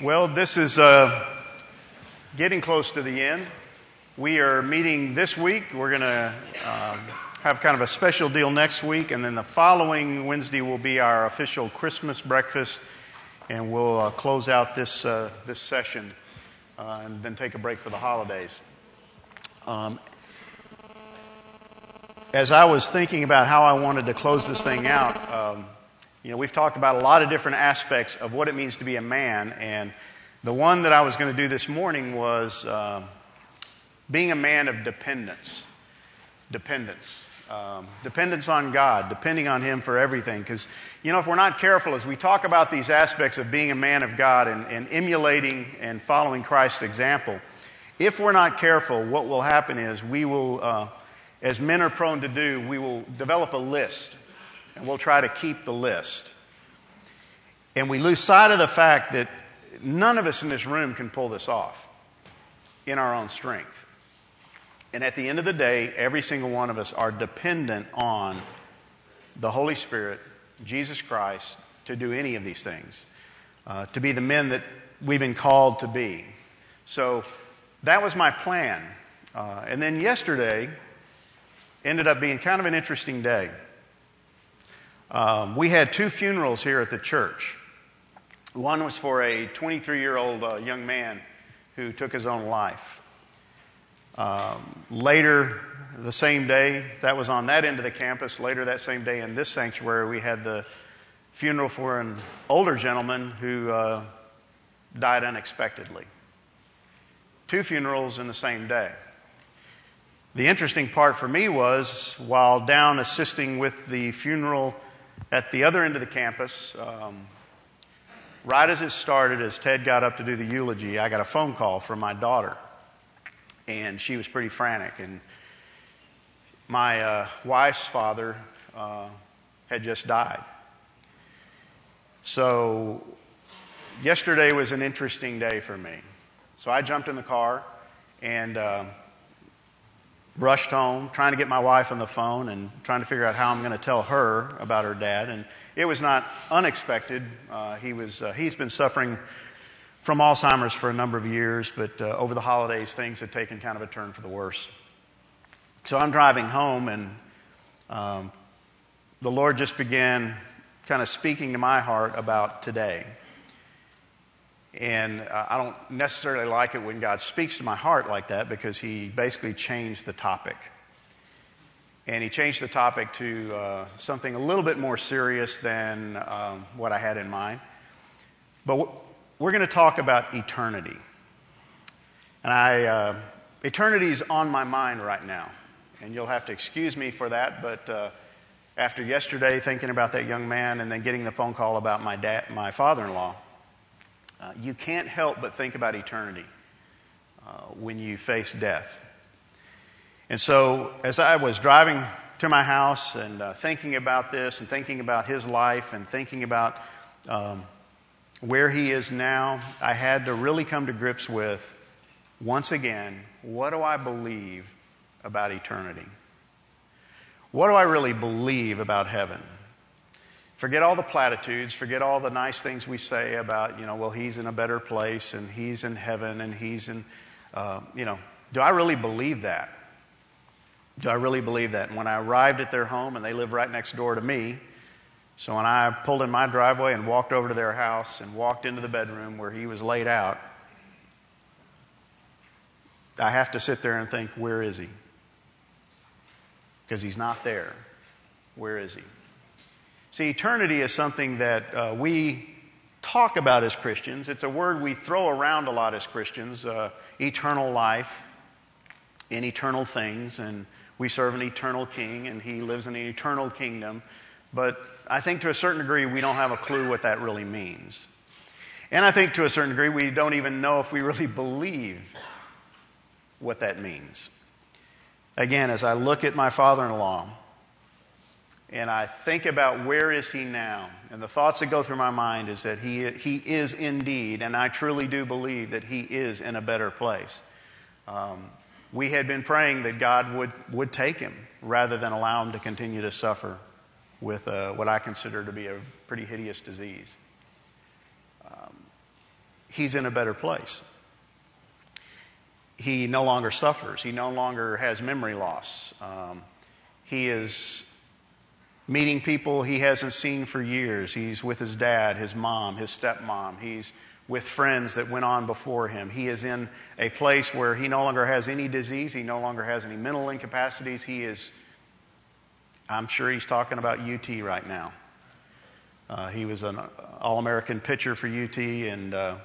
Well, this is uh, getting close to the end. We are meeting this week. We're going to um, have kind of a special deal next week, and then the following Wednesday will be our official Christmas breakfast, and we'll uh, close out this uh, this session uh, and then take a break for the holidays. Um, as I was thinking about how I wanted to close this thing out. Um, you know, we've talked about a lot of different aspects of what it means to be a man, and the one that I was going to do this morning was uh, being a man of dependence. Dependence. Um, dependence on God, depending on Him for everything. Because, you know, if we're not careful, as we talk about these aspects of being a man of God and, and emulating and following Christ's example, if we're not careful, what will happen is we will, uh, as men are prone to do, we will develop a list and we'll try to keep the list. And we lose sight of the fact that none of us in this room can pull this off in our own strength. And at the end of the day, every single one of us are dependent on the Holy Spirit, Jesus Christ, to do any of these things, uh, to be the men that we've been called to be. So that was my plan. Uh, and then yesterday ended up being kind of an interesting day. Um, we had two funerals here at the church. One was for a 23 year old uh, young man who took his own life. Um, later, the same day, that was on that end of the campus. Later that same day in this sanctuary, we had the funeral for an older gentleman who uh, died unexpectedly. Two funerals in the same day. The interesting part for me was while down assisting with the funeral at the other end of the campus, um, right as it started, as Ted got up to do the eulogy, I got a phone call from my daughter. And she was pretty frantic. And my uh, wife's father uh, had just died. So yesterday was an interesting day for me. So I jumped in the car and uh, rushed home, trying to get my wife on the phone and trying to figure out how I'm going to tell her about her dad. And it was not unexpected. Uh, he was uh, he's been suffering from Alzheimer's for a number of years, but uh, over the holidays things had taken kind of a turn for the worse. So I'm driving home, and um, the Lord just began kind of speaking to my heart about today. And uh, I don't necessarily like it when God speaks to my heart like that because He basically changed the topic. And He changed the topic to uh, something a little bit more serious than um, what I had in mind. But we're going to talk about eternity. And I, uh, eternity is on my mind right now. And you'll have to excuse me for that, but uh, after yesterday thinking about that young man and then getting the phone call about my dad, my father-in-law, uh, you can't help but think about eternity uh, when you face death. And so, as I was driving to my house and uh, thinking about this and thinking about his life and thinking about um, where he is now, I had to really come to grips with once again what do I believe about eternity? What do I really believe about heaven? Forget all the platitudes, forget all the nice things we say about, you know, well, he's in a better place and he's in heaven and he's in, uh, you know, do I really believe that? Do I really believe that? And when I arrived at their home, and they live right next door to me, so when I pulled in my driveway and walked over to their house and walked into the bedroom where he was laid out, I have to sit there and think, where is he? Because he's not there. Where is he? See, eternity is something that uh, we talk about as Christians. It's a word we throw around a lot as Christians uh, eternal life in eternal things, and we serve an eternal king, and he lives in an eternal kingdom. But I think to a certain degree, we don't have a clue what that really means. And I think to a certain degree, we don't even know if we really believe what that means. Again, as I look at my father in law, and I think about where is he now, and the thoughts that go through my mind is that he, he is indeed, and I truly do believe that he is in a better place. Um, we had been praying that God would, would take him rather than allow him to continue to suffer with uh, what I consider to be a pretty hideous disease. Um, he's in a better place. He no longer suffers. He no longer has memory loss. Um, he is meeting people he hasn't seen for years. He's with his dad, his mom, his stepmom. He's with friends that went on before him. He is in a place where he no longer has any disease. He no longer has any mental incapacities. He is, I'm sure he's talking about UT right now. Uh, he was an All American pitcher for UT, and uh,